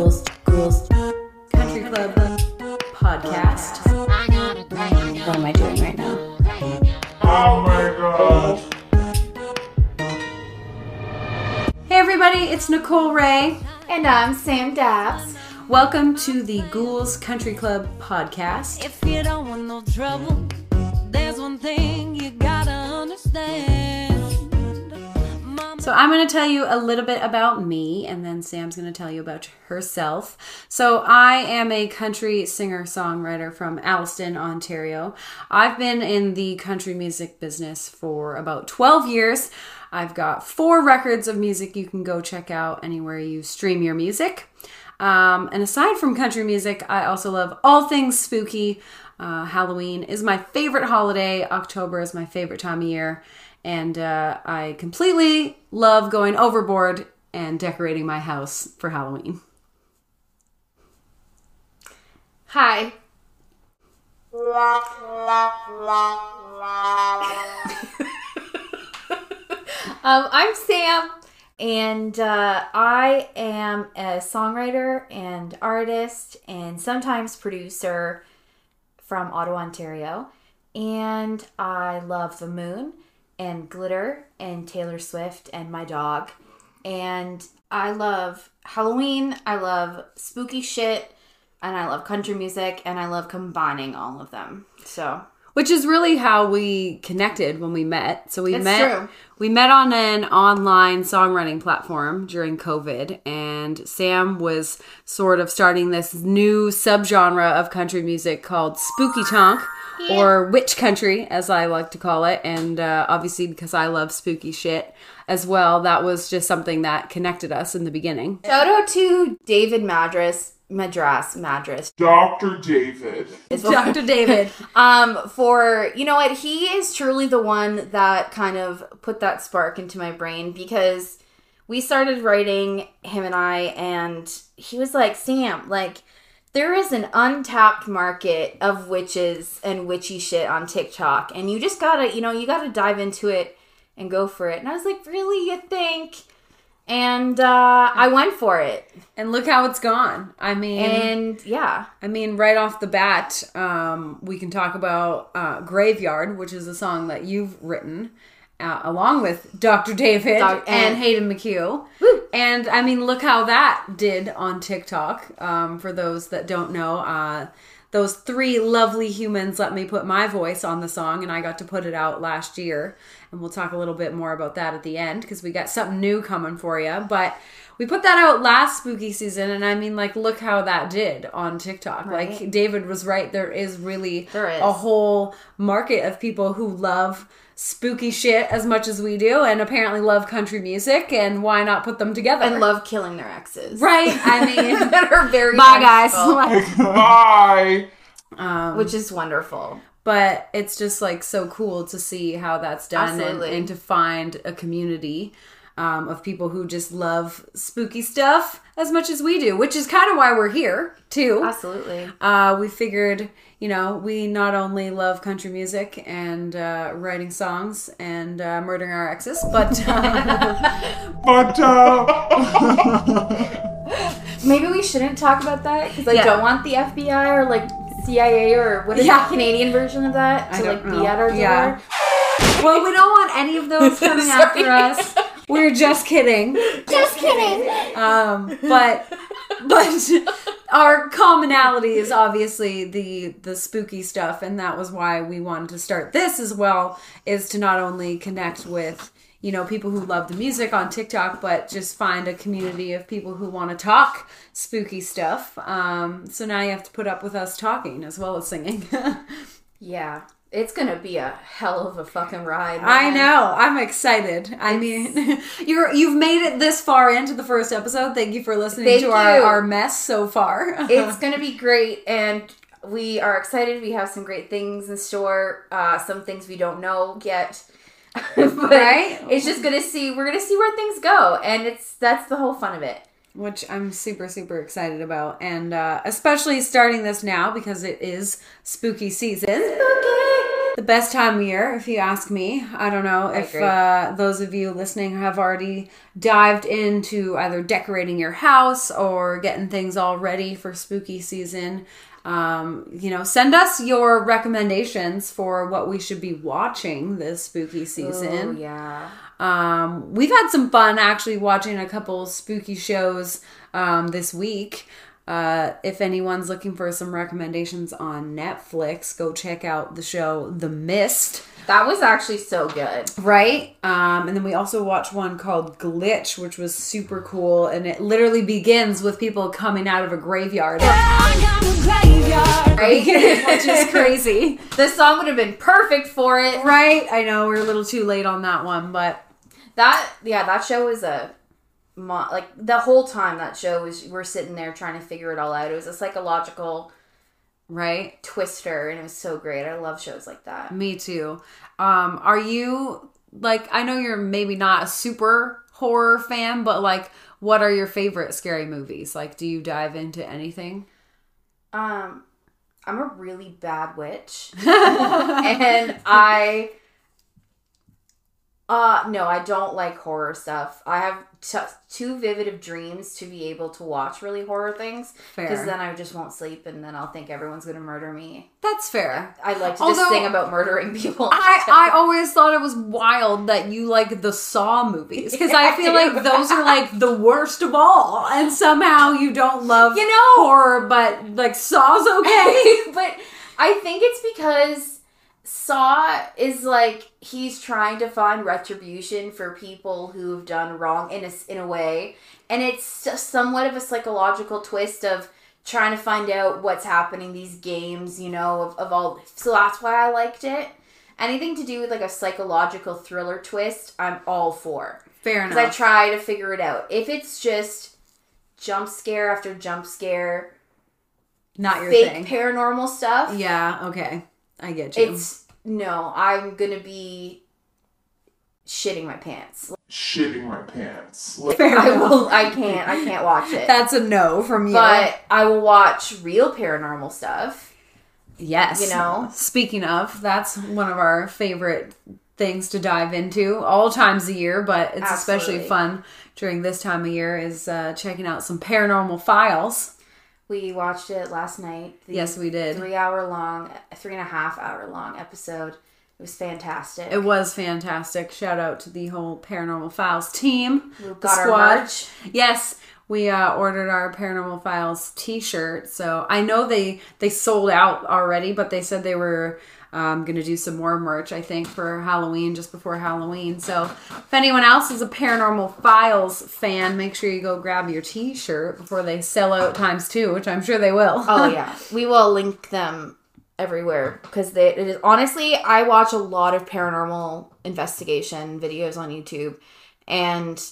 Ghouls, Ghouls, Country Club podcast. What am I doing right now? Oh my god. Hey everybody, it's Nicole Rayy. And I'm Sam Davs. Welcome to the Ghouls Country Club podcast. If you don't want no trouble, there's one thing So I'm going to tell you a little bit about me, and then Sam's going to tell you about herself. So I am a country singer-songwriter from Alliston, Ontario. I've been in the country music business for about 12 years. I've got four records of music you can go check out anywhere you stream your music. Um, and aside from country music, I also love all things spooky. Uh, Halloween is my favorite holiday. October is my favorite time of year. And uh, I completely love going overboard and decorating my house for Halloween. Hi. um, I'm Sam, and uh, I am a songwriter and artist, and sometimes producer from Ottawa, Ontario. And I love the moon and glitter and Taylor Swift and my dog. And I love Halloween. I love spooky shit and I love country music and I love combining all of them. So Which is really how we connected when we met. So we met true. we met on an online songwriting platform during COVID and Sam was sort of starting this new subgenre of country music called spooky tonk or witch country as I like to call it and uh, obviously because I love spooky shit as well that was just something that connected us in the beginning. shout out to David Madras, Madras, Madras. Dr. David. is- Dr. David. um for you know what he is truly the one that kind of put that spark into my brain because we started writing him and I and he was like Sam like there is an untapped market of witches and witchy shit on TikTok and you just gotta you know you gotta dive into it and go for it and I was like really you think and uh I went for it And look how it's gone. I mean and yeah I mean, right off the bat, um, we can talk about uh, Graveyard, which is a song that you've written uh, along with Dr. David Doc- and and- Hayden McHugh. And I mean, look how that did on TikTok. Um, for those that don't know, uh, those three lovely humans let me put my voice on the song, and I got to put it out last year. And we'll talk a little bit more about that at the end because we got something new coming for you. But we put that out last spooky season, and I mean, like, look how that did on TikTok. Like, David was right. There is really There is. a whole market of people who love spooky shit as much as we do, and apparently love country music. And why not put them together? and love killing their exes right? I mean, that are very bye guys. Bye. um, which is wonderful. but it's just like so cool to see how that's done and, and to find a community um, of people who just love spooky stuff as much as we do, which is kind of why we're here too. Absolutely. Uh, we figured, you know, we not only love country music and uh, writing songs and uh, murdering our exes, but uh, But, uh. Maybe we shouldn't talk about that because I Yeah. don't want the FBI or like CIA or what is Yeah. the Canadian version of that to like know. be at our door. Yeah. well, we don't want any of those coming after us. We're just kidding. Just kidding. um but but our commonality is obviously the the spooky stuff and that was why we wanted to start this as well is to not only connect with you know people who love the music on TikTok but just find a community of people who want to talk spooky stuff um so now you have to put up with us talking as well as singing Yeah. It's gonna be a hell of a fucking ride. I know. I'm excited. I mean, you're you've made it this far into the first episode. Thank you for listening Thank to our, our mess so far. It's gonna be great and we are excited. We have some great things in store. Uh, some things we don't know yet. but Right? It's just gonna see. We're gonna see where things go, and it's that's the whole fun of it. Which I'm super super excited about, and uh, especially starting this now because it is spooky season. the best time of year, if you ask me. I don't know if uh, those of you listening have already dived into either decorating your house or getting things all ready for spooky season. Um, you know, send us your recommendations for what we should be watching this spooky season. Oh, yeah. Um, we've had some fun actually watching a couple spooky shows um, this week. Uh, if anyone's looking for some recommendations on Netflix, go check out the show The Mist. That was actually so good. Right? Um, and then we also watched one called Glitch, which was super cool. And it literally begins with people coming out of a graveyard. I got a graveyard. Right? which is crazy. this song would have been perfect for it. Right? I know we're a little too late on that one, but That yeah, that show was a like the whole time that show was we're sitting there trying to figure it all out. It was a psychological right? twister and it was so great. I love shows like that. Me too. Um, are you like I know you're maybe not a super horror fan, but like what are your favorite scary movies? Like do you dive into anything? Um I'm a really bad witch. and I uh no, I don't like horror stuff. I have t- too vivid of dreams to be able to watch really horror things because then I just won't sleep and then I'll think everyone's going to murder me. That's fair. I like to Although- just sing about murdering people. I, I always thought it was wild that you like the Saw movies because I I feel do. like those are like the worst of all, and somehow you don't love You know- horror, but like Saw's okay. but I think it's because Saw is like he's trying to find retribution for people who have done wrong in a, in a way, and it's somewhat of a psychological twist of trying to find out what's happening these games, you know, of, of all. So that's why I liked it. Anything to do with like a psychological thriller twist, I'm all for. Fair enough. Because I try to figure it out. If it's just jump scare after jump scare, Not your fake thing. paranormal stuff, yeah. Okay. I get you. it's no, I'm gonna be shitting my pants. Shitting my pants. Like, fair I enough. will. I can't. I can't watch it. That's a no from you. but I will watch real paranormal stuff. yes, you know? Speaking of, that's one of our favorite things to dive into all times of year, but it's especially fun during this time of year is uh, checking out some paranormal files. We watched it last night. Yes, we did. Three hour long, three and a half hour long episode. It was fantastic. It was fantastic. Shout out to the whole Paranormal Files team. we the got our squad. merch. Yes, we uh, ordered our Paranormal Files T-shirt. So I know they they sold out already, but they said they were um, going to do some more merch. I think for Halloween, just before Halloween. So if anyone else is a Paranormal Files fan, make sure you go grab your T-shirt before they sell out times two, which I'm sure they will. Oh yeah, we will link them everywhere because they. It is honestly, I watch a lot of paranormal investigation videos on YouTube, and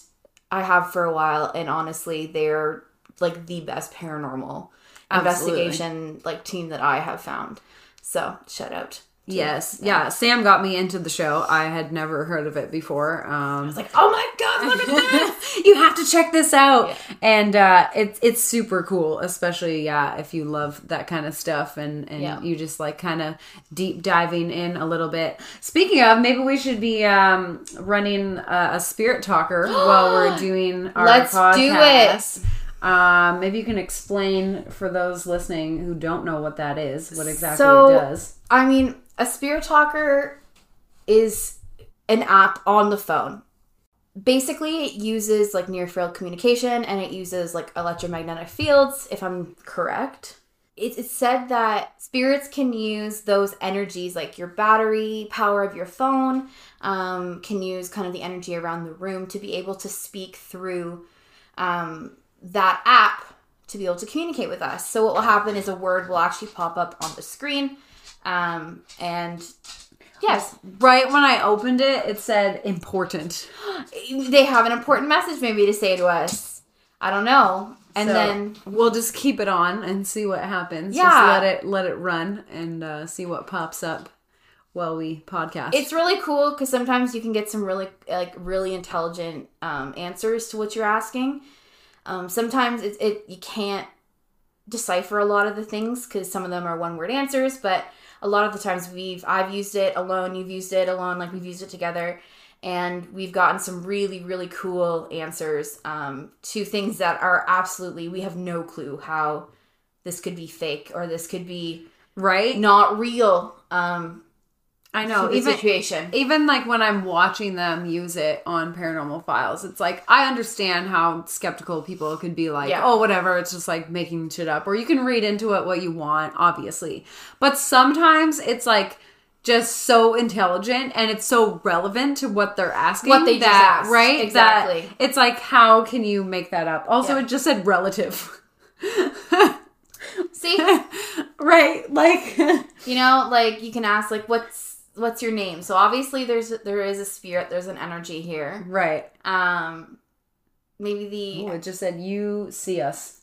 I have for a while. And honestly, they're like the best paranormal Absolutely. investigation like team that I have found. So shout out. Yes, yeah. Sam got me into the show. I had never heard of it before. Um, I was Like oh my god, look at this! you have to check this out and uh it's it's super cool especially yeah if you love that kind of stuff and and Yeah. you just like kind of deep diving in a little bit speaking of maybe we should be um running a, a spirit talker while we're doing our Let's do podcast. um maybe you can explain for those listening who don't know what that is what exactly So- it does I mean, a spirit talker is an app on the phone. Basically, it uses like near field communication and it uses like electromagnetic fields, if I'm correct. It, it's said that spirits can use those energies, like your battery power of your phone, um, can use kind of the energy around the room to be able to speak through um, that app to be able to communicate with us. So, what will happen is a word will actually pop up on the screen. Um, and yes, right when i opened it it said important they have an important message maybe to say to us. I don't know. And So, then we'll just keep it on and see what happens. Just Yeah. let it let it run and uh, see what pops up while we podcast. it's really cool because sometimes you can get some really like really intelligent um, answers to what you're asking. Um, sometimes it, it you can't decipher a lot of the things because some of them are one word answers, but a lot of the times we've I've used it alone, you've used it alone, like we've used it together, and we've gotten some really really cool answers um, to things that are absolutely we have no clue how this could be fake or this could be right? not real. Um, I know. Even situation. even like when I'm watching them use it on paranormal files, it's like I understand how skeptical people could be like, Yeah. oh, whatever, it's just like making shit up. Or you can read into it what you want, obviously. But sometimes it's like just so intelligent and it's so relevant to what they're asking. What they just that, asked. right? Exactly. That it's like, how can you make that up? Also, Yeah. it just said relative. See, right? Like, you know, like you can ask like what's what's your name. So obviously there's there is a spirit, there's an energy here. right. Um, maybe the Ooh, it just said, you see us.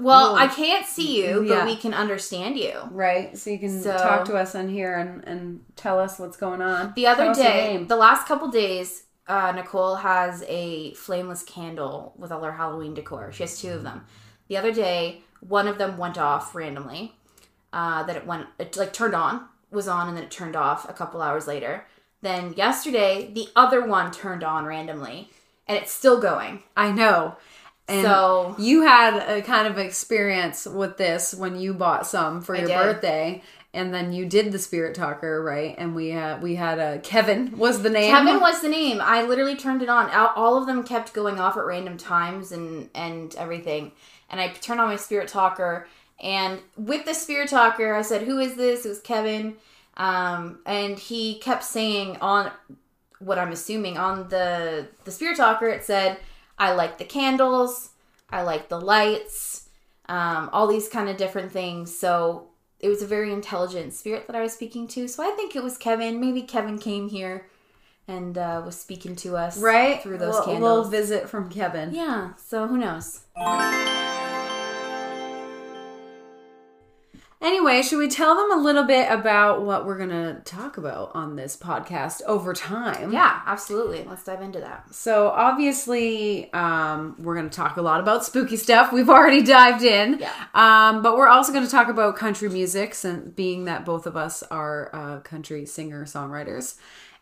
well, Ooh. I can't see you, Yeah. but we can understand you. Right, so you can So- talk to us on here and, and tell us what's going on. The other Tell day, the last couple days, uh, Nicole has a flameless candle with all her Halloween decor. She has two of them. The other day, one of them went off randomly. Uh, that it went, it like turned on, was on, and then it turned off a couple hours later. Then yesterday, the other one turned on randomly, and it's still going. I know. And So- you had a kind of experience with this when you bought some for I your did. birthday, and then you did the spirit talker, right? And we had we had a Kevin was the name. Kevin was the name. I literally turned it on. All- All of them kept going off at random times and and everything. And I turned on my spirit talker. And with the spirit talker, I said, "Who is this?" It was Kevin. Um, and he kept saying on what I'm assuming on the the spirit talker, it said, "I like the candles. I like the lights. Um, all these kind of different things." So it was a very intelligent spirit that I was speaking to. So I think it was Kevin. Maybe Kevin came here and uh, was speaking to us right through those Little- candles. Little visit from Kevin. yeah. So who knows? Anyway, should we tell them a little bit about what we're gonna talk about on this podcast over time? Yeah, absolutely. Let's dive into that. So obviously, um, we're going to talk a lot about spooky stuff. We've already dived in, Yeah. Um, but we're also going to talk about country music, since being that both of us are uh, country singer songwriters,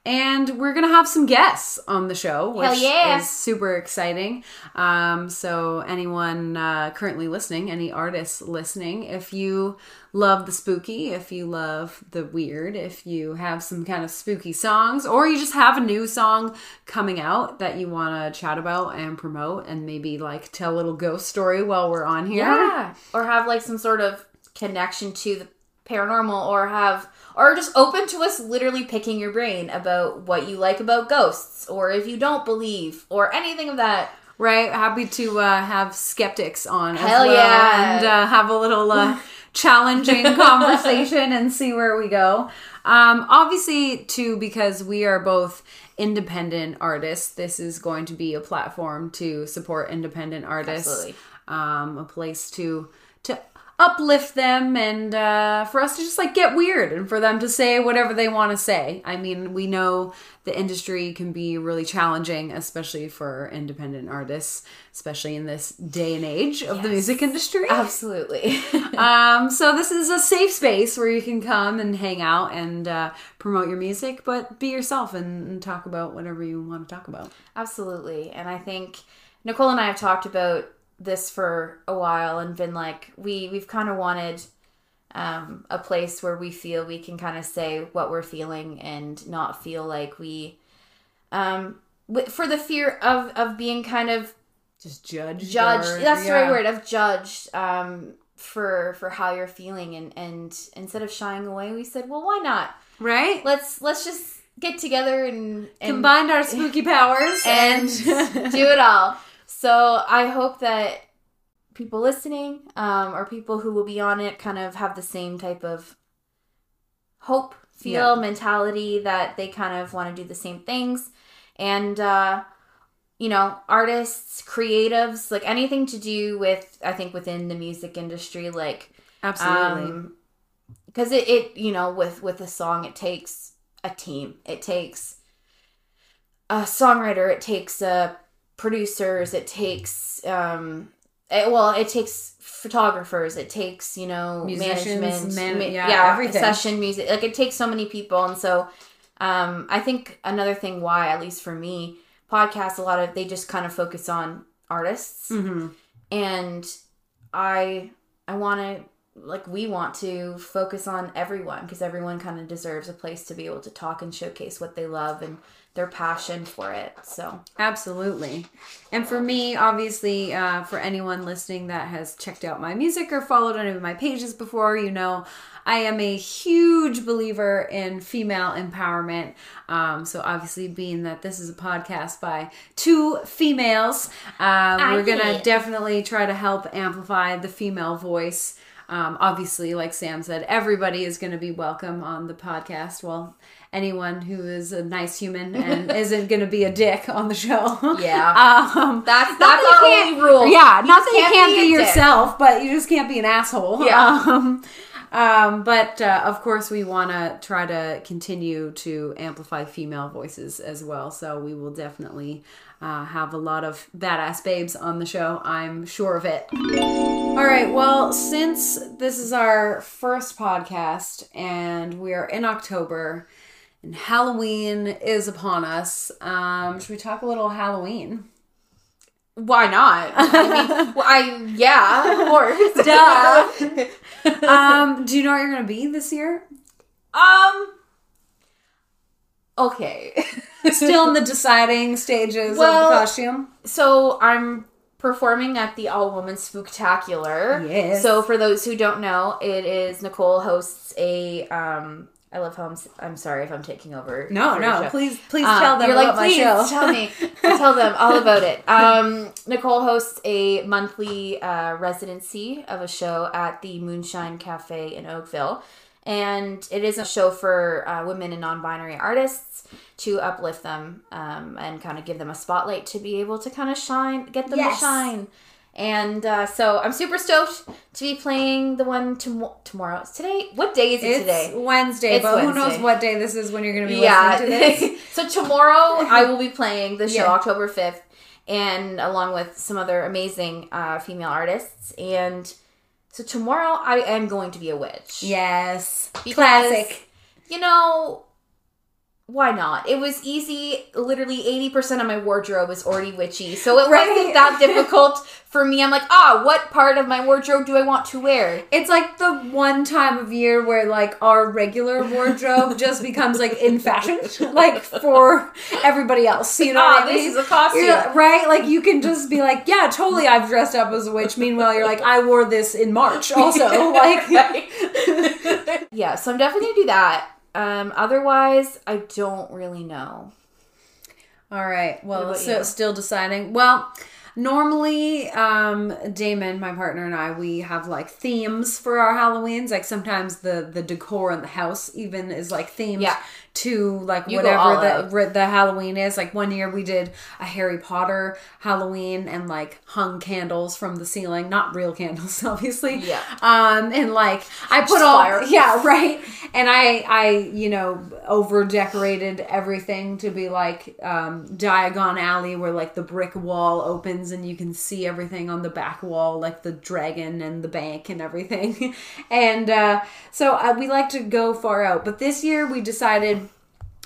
and we're going to have some guests on the show, which Hell yeah. is super exciting. Um, so anyone uh, currently listening, any artists listening, if you love the spooky, if you love the weird, if you have some kind of spooky songs, or you just have a new song coming out that you want to chat about and promote, and maybe like tell a little ghost story while we're on here. Yeah. Or have like some sort of connection to the paranormal or have or just open to us literally picking your brain about what you like about ghosts or if you don't believe or anything of that. Right, happy to uh, have skeptics on as Hell well yeah. and uh, have a little uh, challenging conversation and see where we go. Um, obviously, too, because we are both independent artists, this is going to be a platform to support independent artists, Absolutely. um, a place to to uplift them and uh, for us to just like get weird and for them to say whatever they want to say. I mean, we know the industry can be really challenging, especially for independent artists, especially in this day and age of the music industry. Absolutely. Um, so this is a safe space where you can come and hang out and uh, promote your music, but be yourself and, and talk about whatever you want to talk about. Absolutely. And I think Nicole and I have talked about this for a while and been like we we've kind of wanted um, a place where we feel we can kind of say what we're feeling and not feel like we um for the fear of of being kind of Just judge, judged or- that's the right word of judged um for for how you're feeling and and instead of shying away we said well why not right? let's let's just get together and, and Combined our spooky powers and do it all. So I hope that people listening, um, or people who will be on it, kind of have the same type of hope, feel, Yeah. mentality that they kind of want to do the same things, and uh, you know, artists, creatives, like anything to do with, I think within the music industry, like Absolutely. because it, it you know with with a song it takes a team it takes a songwriter it takes uh producers it takes um it, well, it takes photographers. It takes you know Musicians, management, man- ma- yeah, everything. session music. Like it takes so many people, and so um, I think another thing why, at least for me, podcasts a lot of they just kind of focus on artists, Mhm. and I I want to like we want to focus on everyone because everyone kind of deserves a place to be able to talk and showcase what they love and their passion for it. So Absolutely. And for me, obviously, uh, for anyone listening that has checked out my music or followed any of my pages before, you know, I am a huge believer in female empowerment. Um, so, obviously, being that this is a podcast by two females, uh, we're going to definitely try to help amplify the female voice. Um, obviously, like Sam said, everybody is going to be welcome on the podcast. Well, anyone who is a nice human and isn't going to be a dick on the show. Yeah. Um, that's that's that our only rule. Yeah, You not that you can't be be, a dick. yourself, but you just can't be an asshole. Yeah. Um, um, but uh, of course, we want to try to continue to amplify female voices as well. So we will definitely uh, have a lot of badass babes on the show. I'm sure of it. All right. Well, since this is our first podcast and we are in October and Halloween is upon us, um, should we talk a little Halloween? Why not? I mean, well, I yeah, of course. Duh. um, do you know what you're gonna be this year? um. Okay. Still in the deciding stages Well- of the costume. so I'm performing at the All Woman Spooktacular. Yes. So for those who don't know, it is Nicole hosts a um. I love how I'm. I'm sorry if I'm taking over. No, no, please, please Um, tell them you're about like, my please show. tell me, tell them all about it. Um, Nicole hosts a monthly uh, residency of a show at the Moonshine Cafe in Oakville, and it is a show for uh, women and non-binary artists to uplift them um, and kind of give them a spotlight to be able to kind of shine, get them Yes. to shine. And uh, so I'm super stoked to be playing the one tom- tomorrow. It's today. What day is it It's today? Wednesday, It's but who knows what day this is when you're going to be yeah. listening to this. so tomorrow I will be playing the show Yeah. October 5th and along with some other amazing uh, female artists and so tomorrow I am going to be a witch. Yes, Because, classic. You know why not? It was easy. Literally 80% of my wardrobe is already witchy. So it Right. wasn't that difficult for me. I'm like, ah, what part of my wardrobe do I want to wear? It's like the one time of year where like our regular wardrobe just becomes like in fashion, like for everybody else. You know, ah, what I this is a costume. You're- right? Like you can just be like, yeah, totally. I've dressed up as a witch. Meanwhile, you're like, I wore this in March. Also, like, yeah, so I'm definitely gonna do that. Um, otherwise, I don't really know. all right. Well, so still deciding. Well, normally, um, Damon, my partner, and I, we have like themes for our Halloweens. Like sometimes the the decor in the house even is like themed. Yeah. To like You whatever out. the the Halloween is. Like one year we did a Harry Potter Halloween and like hung candles from the ceiling, not real candles, obviously. Yeah. Um, and like I put Just all fire. yeah right, and I I you know over decorated everything to be like um, Diagon Alley where like the brick wall opens and you can see everything on the back wall like the dragon and the bank and everything, and uh, so uh, we like to go far out. But this year we decided.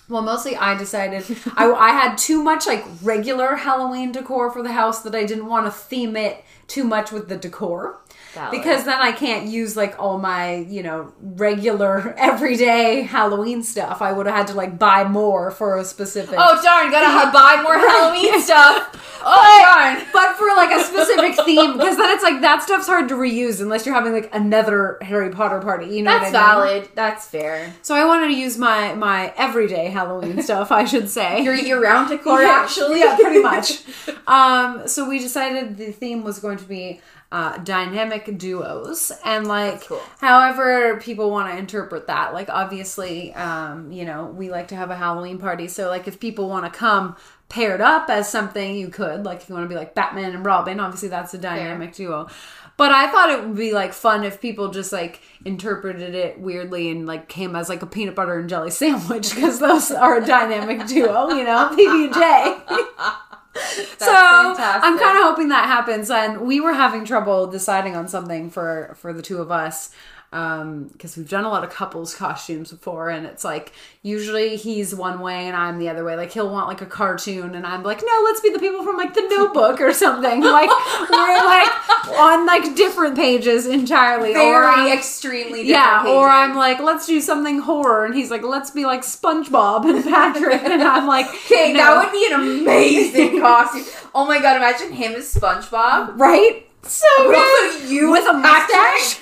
Well, mostly I decided I, I had too much like regular Halloween decor for the house that I didn't want to theme it too much with the decor Valid. because then I can't use like all my you know regular everyday Halloween stuff. I would have had to like buy more for a specific. Oh darn! Gotta buy more Halloween stuff. Oh darn! But for like a specific theme, because then it's like that stuff's hard to reuse unless you're having like another Harry Potter party. You know, That's what I mean? valid. That's fair. So I wanted to use my my everyday Halloween stuff, I should say. Your year-round decor, Yeah, actually. yeah, pretty much. um, so we decided the theme was going to be uh, dynamic duos, and like, cool. however people want to interpret that. Like, obviously, um, you know, we like to have a Halloween party, so like, if people want to come paired up as something, you could. Like, if you want to be like Batman and Robin, obviously that's a dynamic duo. But I thought it would be like fun if people just like interpreted it weirdly and like came as like a peanut butter and jelly sandwich because those are a dynamic duo, you know, PB J. so I'm kind of hoping that happens. And we were having trouble deciding on something for for the two of us Um, because we've done a lot of couples costumes before, and it's like usually he's one way and I'm the other way. Like he'll want like a cartoon, and I'm like, no, let's be the people from like the Notebook or something. Like we're like on like different pages entirely. or Very I'm- extremely yeah, different or. I'm like, let's do something horror, and he's like, let's be like SpongeBob and Patrick, and I'm like, Okay, no. that would be an amazing costume. Oh my god, imagine him as SpongeBob. right? So good. you with a mustache.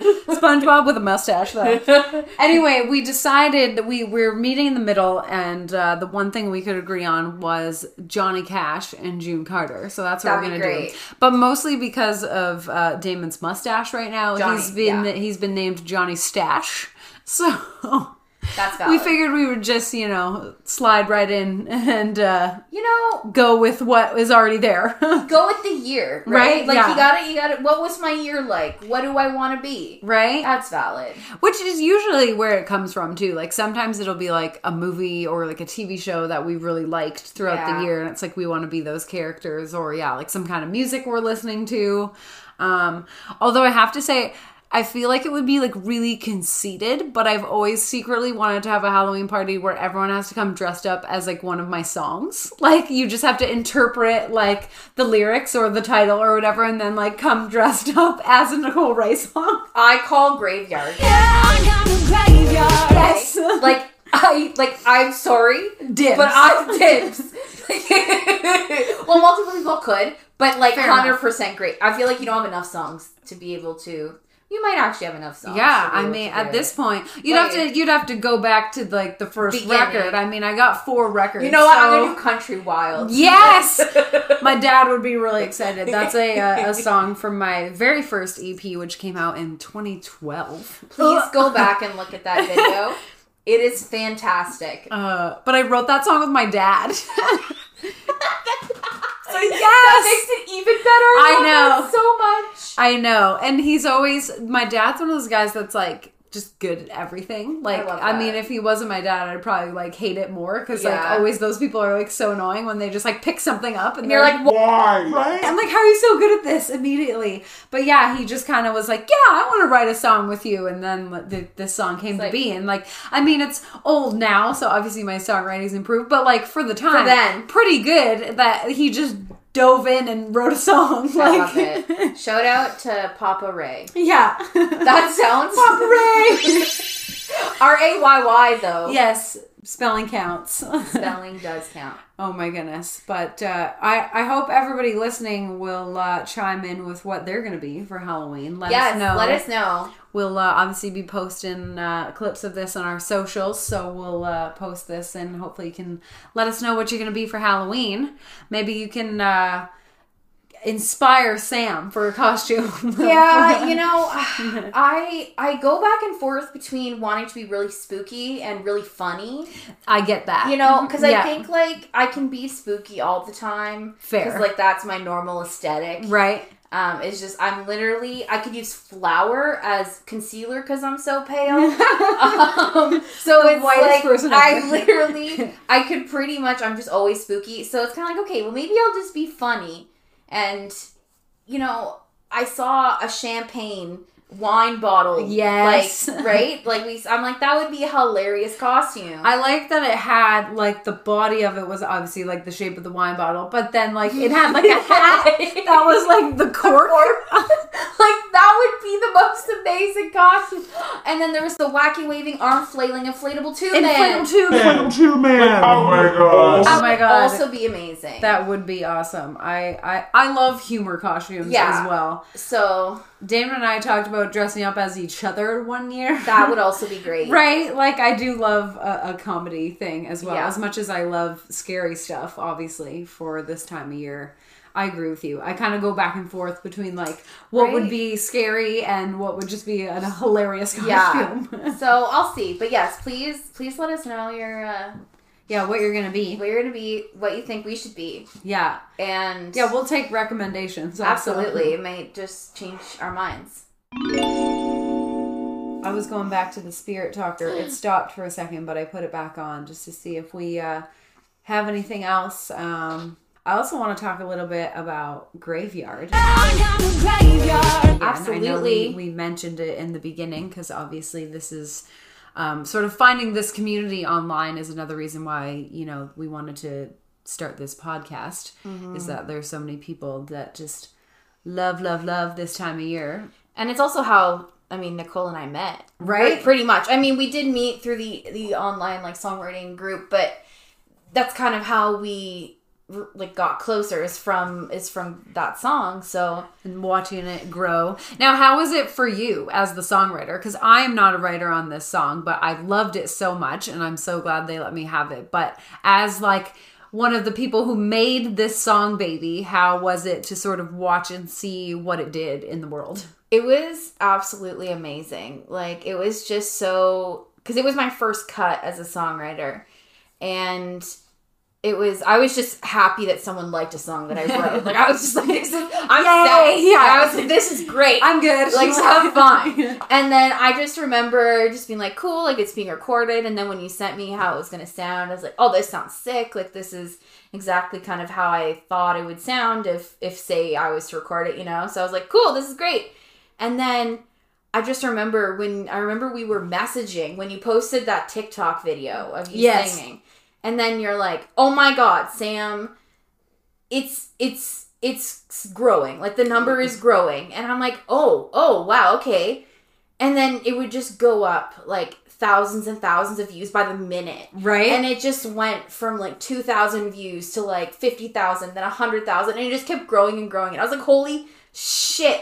SpongeBob with a mustache, though. anyway, we decided that we were meeting in the middle, and uh, the one thing we could agree on was Johnny Cash and June Carter. So that's what That'd we're gonna do. But mostly because of uh, Damon's mustache right now, Johnny, he's been yeah. he's been named Johnny Stash. So That's we figured we would just you know slide right in and uh, you know, go with what is already there. go with the year, Right? right? Like Yeah. you got it, You got it. What was my year like? What do I want to be? right? That's valid. Which is usually where it comes from too. Like sometimes it'll be like a movie or like a TV show that we really liked throughout Yeah. the year, and it's like we want to be those characters, or yeah, like some kind of music we're listening to. Um, although I have to say. I feel like it would be like really conceited, but I've always secretly wanted to have a Halloween party where everyone has to come dressed up as like one of my songs. Like you just have to interpret like the lyrics or the title or whatever, and then like come dressed up as a Nicole Rayy song. I call graveyard. Yeah, I got a graveyard. Yes. like I like I'm sorry, Dibs. but I dibs. well, multiple people could, but like Fair hundred percent great. I feel like you don't have enough songs to be able to. You might actually have enough songs. Yeah, I mean, at this point, you'd have to you'd have to go back to like the first Beginning. record. I mean, I got four records. You know what? I'm gonna do Country Wild. Yes, my dad would be really excited. That's a uh, a song from my very first EP, which came out in 2012. Please go back and look at that video. It is fantastic. Uh, but I wrote that song with my dad. So yes! that makes it even better. I love know. so much. I know, and he's always my dad's one of those guys that's like just good at everything. Like, love I, mean, if he wasn't my dad, I'd probably like hate it more because like always those people are like so annoying when they just like pick something up and, And you're they're like, Why? Right? I'm like, how are you so good at this immediately? But yeah, he just kind of was like, yeah, I want to write a song with you. And then the, this song came to like- be. And like, I mean, it's old now, so obviously my songwriting's improved. But like for the time, then. pretty good that he just dove in and wrote a song. I like, love it. Shout out to Papa Rayy. yeah. That sounds Papa Rayy. R A Y Y though. yes, spelling counts. Spelling does count. Oh my goodness! But uh, I I hope everybody listening will uh, chime in with what they're going to be for Halloween. Let Yes, us know. let us know. We'll uh, obviously be posting uh, clips of this on our socials, so we'll uh, post this and hopefully you can let us know what you're going to be for Halloween. Maybe you can uh, inspire Sam for a costume. Yeah, you know, I I go back and forth between wanting to be really spooky and really funny. I get that. You know, because Yeah. I think like I can be spooky all the time. Fair. Because like that's my normal aesthetic. right? Um, it's just I'm literally I could use flour as concealer because I'm so pale. um, so The it's like I literally I could pretty much I'm just always spooky. So it's kind of like okay, well maybe I'll just be funny. And you know I saw a champagne wine bottle. Yes. like right. Like we I'm like that would be a hilarious costume. I like that it had like the body of it was obviously like the shape of the wine bottle, but then like it had like a hat that was like the cork. like that would be the most amazing costume. And then there was the wacky waving arm flailing inflatable tube man. Inflatable tube. Man, two man. Oh my god. Oh my god. Also be amazing. that would be awesome. I, I I love humor costumes Yeah. as well. so Damon and I talked about dressing up as each other one year. that would also be great. right? Like I do love a, a comedy thing as well. Yeah. As much as I love scary stuff, obviously for this time of year. I agree with you. I kind of go back and forth between like what would be scary and what would just be a hilarious costume. Yeah. So I'll see. But yes, please please let us know your uh yeah, what you're gonna be. where you're gonna be, what you think we should be. Yeah, And yeah, we'll take recommendations. also. absolutely. It might just change our minds. I was going back to the spirit talker. It stopped for a second, but I put it back on just to see if we uh, have anything else. Um, I also want to talk a little bit about Graveyard. I got a graveyard. Again, I know Absolutely. we, we mentioned it in the beginning because obviously this is um, sort of finding this community online is another reason why you know we wanted to start this podcast Mm-hmm. is that there's so many people that just love love love this time of year And it's also how I mean Nicole and I met. Right. Pretty much. I mean, we did meet through the the online like songwriting group, but that's kind of how we like got closer is from is from that song. So and watching it grow. Now, how was it for you as the songwriter? Because I am not a writer on this song, but I loved it so much, and I'm so glad they let me have it. But as like one of the people who made this song, baby, how was it to sort of watch and see what it did in the world? It was absolutely amazing. Like it was just so because it was my first cut as a songwriter, and it was I was just happy that someone liked a song that I wrote. like I was just like, this is, I'm Yay, set. yeah. I was like, this is great. I'm good. like have fun. And then I just remember just being like, cool, like it's being recorded. And then when you sent me how it was gonna sound, I was like, oh, this sounds sick. Like this is exactly kind of how I thought it would sound if if say I was to record it, you know. So I was like, cool, this is great. And then I just remember when I remember we were messaging when you posted that TikTok video of you Yes. singing. And then you're like, "Oh my god, Sam, it's it's it's growing. Like the number is growing." And I'm like, "Oh, oh, wow, okay." And then it would just go up like thousands and thousands of views by the minute. right? And it just went from like 2,000 views to like 50,000, then 100,000, and it just kept growing and growing. And I was like, holy shit.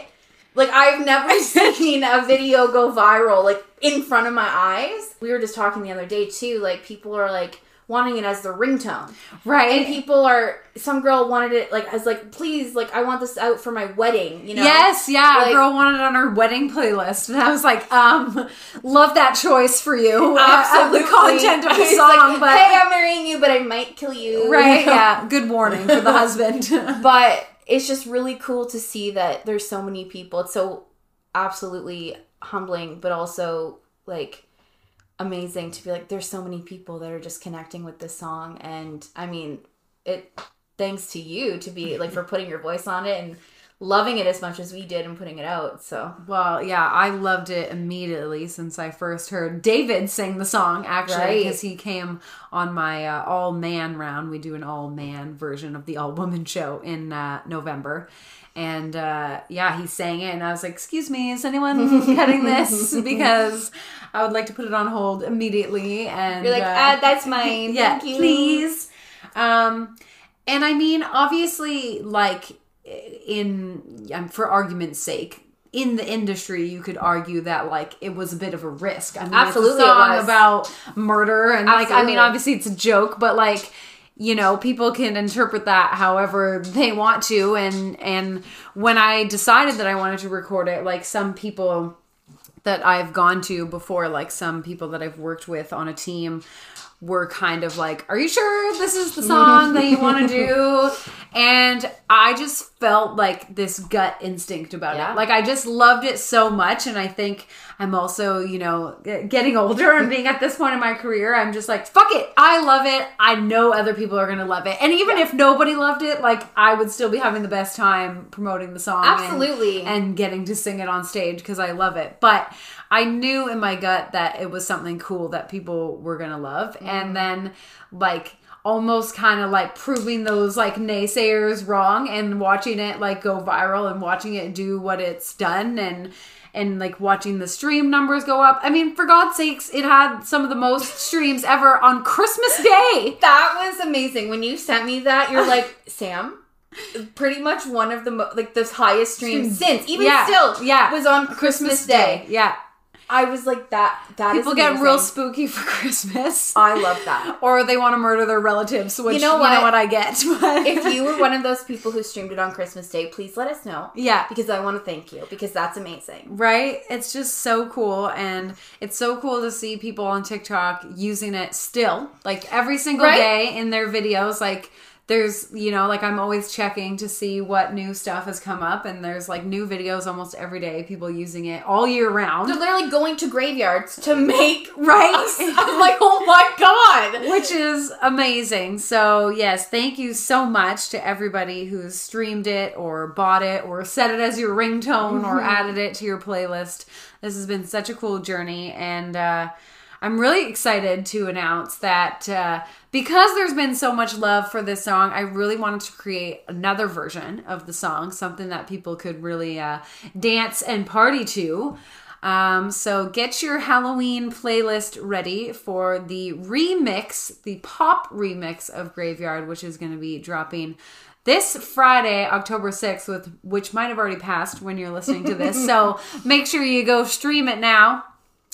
Like, I've never seen a video go viral, like, in front of my eyes. We were just talking the other day, too. Like, people are like, wanting it as the ringtone. right? And people are, some girl wanted it, like, as like, please, like, I want this out for my wedding, you know? Yes, yeah. Like- a girl wanted it on her wedding playlist, and I was like, um, love that choice for you. Absolutely. the content of the song, like, but hey, I'm marrying you, but I might kill you. right, you know? yeah. Good warning for the husband. but it's just really cool to see that there's so many people. It's so absolutely humbling, but also like amazing to be like there's so many people that are just connecting with this song. And I mean it thanks to you to be like for putting your voice on it and loving it as much as we did and putting it out. So Well, yeah, I loved it immediately since I first heard David sing the song, actually, Right. because he came on my uh, all man round. We do an all man version of the all woman show in uh, November. And uh, yeah, he sang it, and I was like, Excuse me, is anyone cutting this? Because I would like to put it on hold immediately. And you're like, uh, ah, that's mine. yeah, please. Um, and I mean, obviously, like in um, for argument's sake, in the industry, you could argue that like it was a bit of a risk. I mean, Absolutely, it's a it song was. about murder, and like, I mean, obviously, it's a joke, but like. You know, people can interpret that however they want to, and and when I decided that I wanted to record it, like some people that I've gone to before, like some people that I've worked with on a team, were kind of like, Are you sure this is the song that you want to do? And I just felt like this gut instinct about Yeah. it. Like, I just loved it so much. And I think I'm also, you know, getting older and being at this point in my career, I'm just like, Fuck it. I love it. I know other people are going to love it. And even if nobody loved it, like, I would still be having the best time promoting the song. Absolutely. and getting to sing it on stage because I love it. But I knew in my gut that it was something cool that people were gonna love. And mm-hmm. then like almost kind of like proving those like naysayers wrong and watching it like go viral and watching it do what it's done and and like watching the stream numbers go up. I mean, for God's sakes, it had some of the most streams ever on Christmas Day. That was amazing. When you sent me that, you're like, Sam, pretty much one of the mo- like the highest streams since even Yeah, still yeah. was on Christmas, Day. Yeah. I was like that That People get real spooky for Christmas. I love that. or they want to murder their relatives, which you know know what, what? I get. But If you were one of those people who streamed it on Christmas Day, please let us know. yeah, Because I want to thank you because that's amazing. right? It's just so cool, and it's so cool to see people on TikTok using it still, like every single Right? day in their videos, like there's you know like i'm always checking to see what new stuff has come up and there's like new videos almost every day people using it all year round They're literally going to graveyards to make right I'm like, oh my god. which is amazing. So, yes, thank you so much to everybody who's streamed it or bought it or set it as your ringtone or added it to your playlist. This has been such a cool journey, and uh, I'm really excited to announce that uh, because there's been so much love for this song, I really wanted to create another version of the song, something that people could really uh, dance and party to. Um, so get your Halloween playlist ready for the remix, the pop remix of Graveyard, which is going to be dropping this Friday, October 6th, with which might have already passed when you're listening to this. so make sure you go stream it now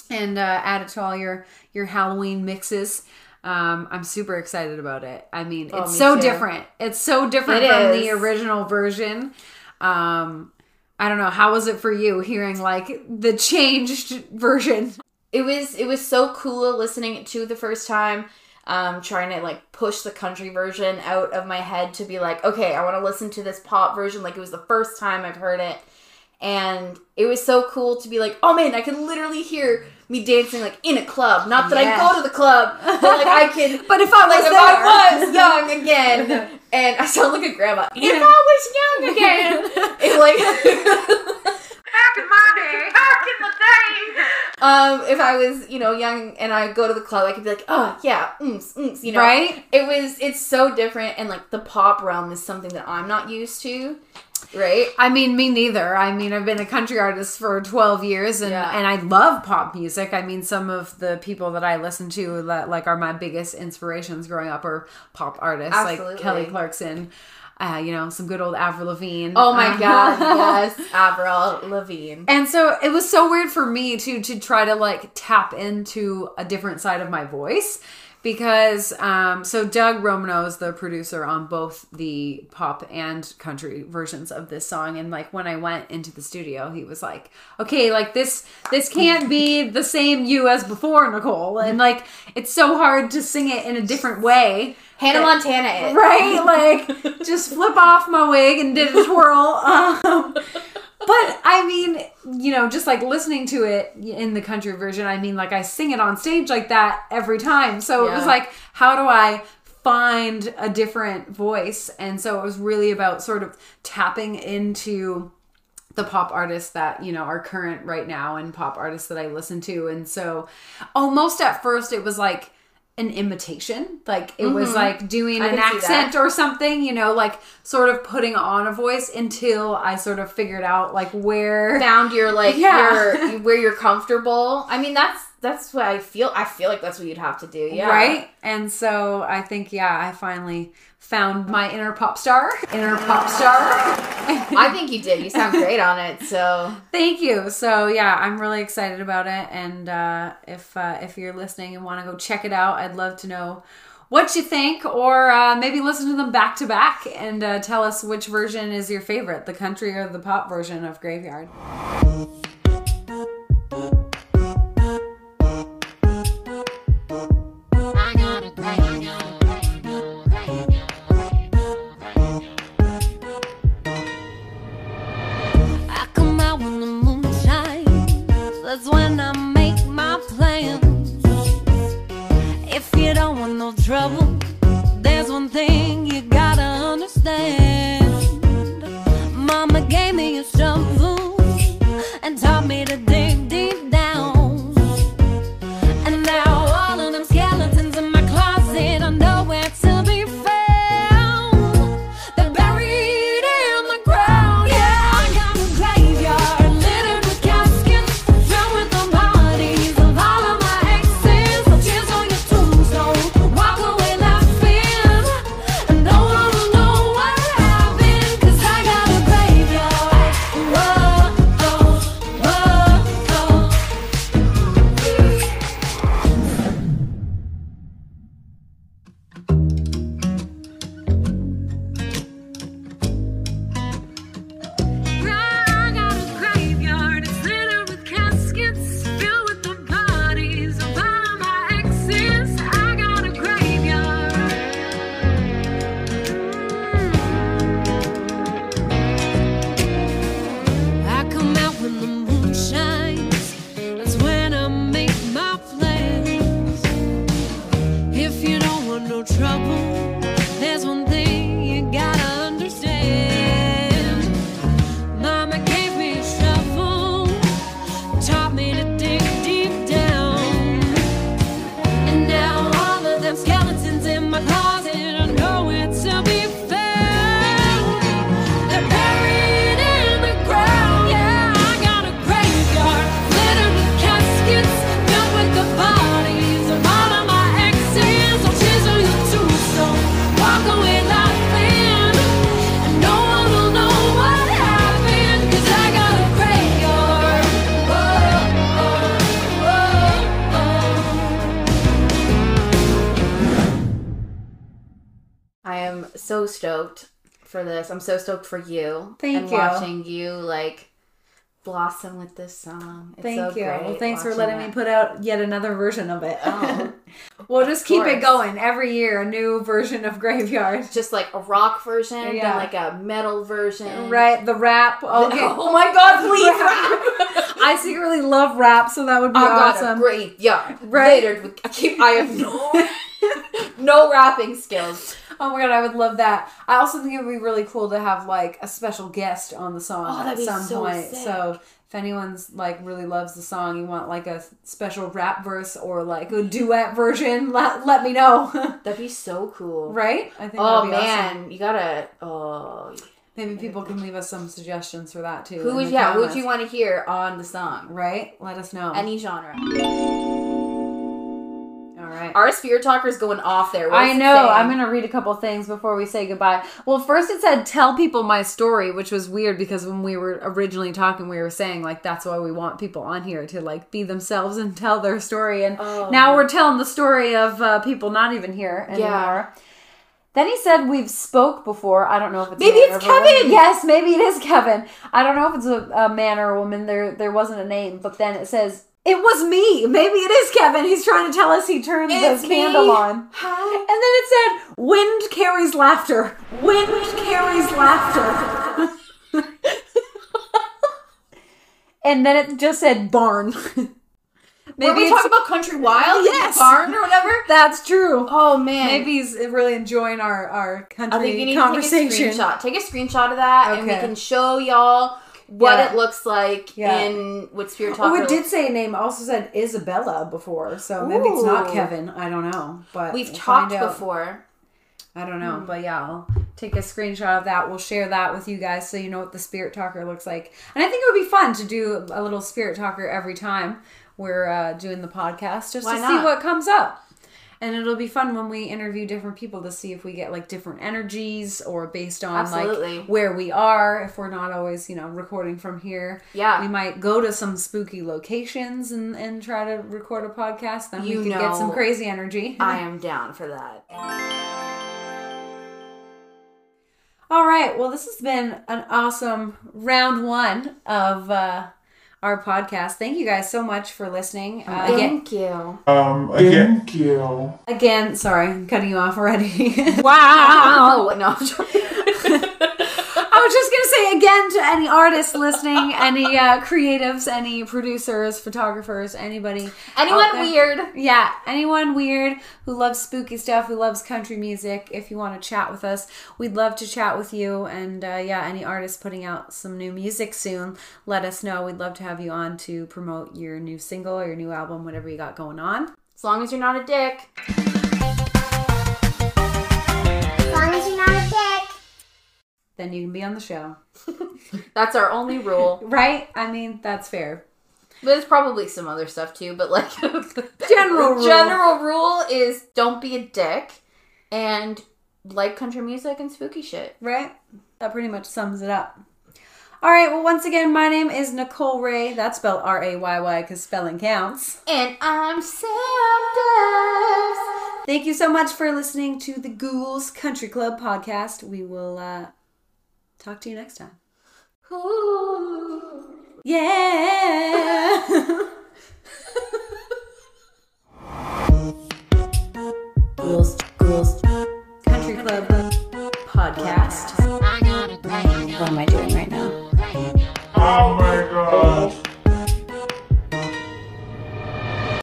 and uh, add it to all your your Halloween mixes. Um, I'm super excited about it. I mean, it's me so too. different. It's so different It from is. the original version. Um, I don't know. How was it for you hearing like the changed version? it was it was so cool listening to the first time um trying to like push the country version out of my head to be like okay i want to listen to this pop version like it was the first time i've heard it and it was so cool to be like oh man i can literally hear me dancing like in a club not that Yeah. i go to the club but like i can But if I was like if I was young again, and I sound like a grandma. If I was young again, it like back in my day, back in the day. Um, if I was, you know, young and I go to the club, I could be like, oh yeah, ooms, ooms, you know, Right? It was, it's so different, and like the pop realm is something that I'm not used to, right? I mean, me neither. I mean, I've been a country artist for 12 years and, Yeah. and I love pop music. I mean, some of the people that I listen to that like are my biggest inspirations growing up are pop artists like Kelly Clarkson, uh, you know, some good old Avril Lavigne. Oh my Um, god, yes, Avril Lavigne. And so it was so weird for me to to try to like tap into a different side of my voice because um so Doug Romano is the producer on both the pop and country versions of this song and like when I went into the studio he was like okay like this this can't be the same you as before Nicole and like it's so hard to sing it in a different way Hannah Montana, it. right? Like, just flip off my wig and did a twirl. Um, but I mean, you know, just like listening to it in the country version, I mean, like I sing it on stage like that every time. So it was like, how do I find a different voice? And so it was really about sort of tapping into the pop artists that you know are current right now and pop artists that I listen to and so almost at first it was like an imitation like it was like doing Mm-hmm. I an accent or something you know like sort of putting on a voice until I sort of figured out like where found your like Yeah. your where you're comfortable. I mean, that's that's what I feel. I feel like that's what you'd have to do. Yeah. right and so I think yeah I finally found my inner pop star inner pop star I think you did. You sound great on it. So Thank you. So yeah, I'm really excited about it, and uh, if uh, if you're listening and want to go check it out, I'd love to know what you think, or uh, maybe listen to them back to back and uh, tell us which version is your favorite, the country or the pop version of Graveyard. One thing you gotta understand. trouble. Stoked for this. I'm so stoked for you. Thank and you. watching you like blossom with this song. It's Thank so you. Well, thanks for letting it. me put out yet another version of it. Oh. we'll just keep it going every year. A new version of Graveyard. just like a rock version, Yeah. then like a metal version. Right, the rap. Oh, okay. Oh my god, please rap. I secretly love rap, so that would be I awesome. great yeah. Right. Later, I keep. I have no no rapping skills. Oh my god, I would love that. I also think it would be really cool to have like a special guest on the song Oh, at some so point. sick. So if anyone's like really loves the song, you want like a special rap verse or like a duet version, let, let me know. That'd be so cool. right? I think Oh man, awesome. you gotta. Oh, Maybe people can leave us some suggestions for that too. who would yeah? Who would you want to hear on the song? Right? Let us know. Any genre. Our spirit talker's going off there. What's I know. I'm going to read a couple things before we say goodbye. Well, first it said tell people my story, which was weird because when we were originally talking, we were saying like that's why we want people on here to like be themselves and tell their story. And Oh. now we're telling the story of uh, people not even here anymore. Yeah. Then he said we've spoke before. I don't know if it's Maybe it's. Kevin! Yes, maybe it is Kevin. I don't know if it's a, a man or a woman. There there wasn't a name, but then it says it was me. Maybe it is Kevin. He's trying to tell us he turned It's the candle on. Hi. And then it said, "Wind carries laughter. Wind carries laughter." and then it just said barn. Were we talking about Country Wild? Yes. Barn or whatever? that's true. Oh man. Maybe he's really enjoying our our country I think you need to conversation. take a screenshot. Take a screenshot of that, and we can show y'all what Yeah. it looks like Yeah. in what Spirit Talker. Oh, it did say a name. Also said Isabella before, so maybe it's not Kevin. I don't know, but We've we'll talked before. I don't know, but yeah, I'll take a screenshot of that. We'll share that with you guys so you know what the spirit talker looks like. And I think it would be fun to do a little spirit talker every time we're uh, doing the podcast, just Why to not? see what comes up. And it'll be fun when we interview different people to see if we get like different energies or based on Absolutely. like where we are. If we're not always, you know, recording from here, Yeah. we might go to some spooky locations and, and try to record a podcast. Then You we could get some crazy energy. I am down for that. All right. Well, this has been an awesome round one of uh, our podcast. Thank you guys so much for listening. Uh, again, Thank you. Um, again, thank you. again, sorry, I'm cutting you off already. Wow. no. I'm was just gonna say again to any artists listening, any uh, creatives, any producers, photographers, anybody, Anyone weird? Yeah, anyone weird who loves spooky stuff, who loves country music, if you want to chat with us, we'd love to chat with you. And uh, yeah, any artists putting out some new music soon, let us know. We'd love to have you on to promote your new single or your new album, whatever you got going on. As long as you're not a dick. Then you can be on the show. That's our only rule. Right? I mean, that's fair. There's probably some other stuff too, but like General rule. general rule is don't be a dick and like country music and spooky shit. Right? That pretty much sums it up. All right, well, once again, my name is Nicole Rayy. That's spelled R A Y Y because spelling counts. And I'm Sam Davs. Thank you so much for listening to the Ghouls Country Club podcast. We will uh, talk to you next time. Ooh. Yeah. Ghouls, Ghouls Country Club podcast. What am I doing right now? Oh my god.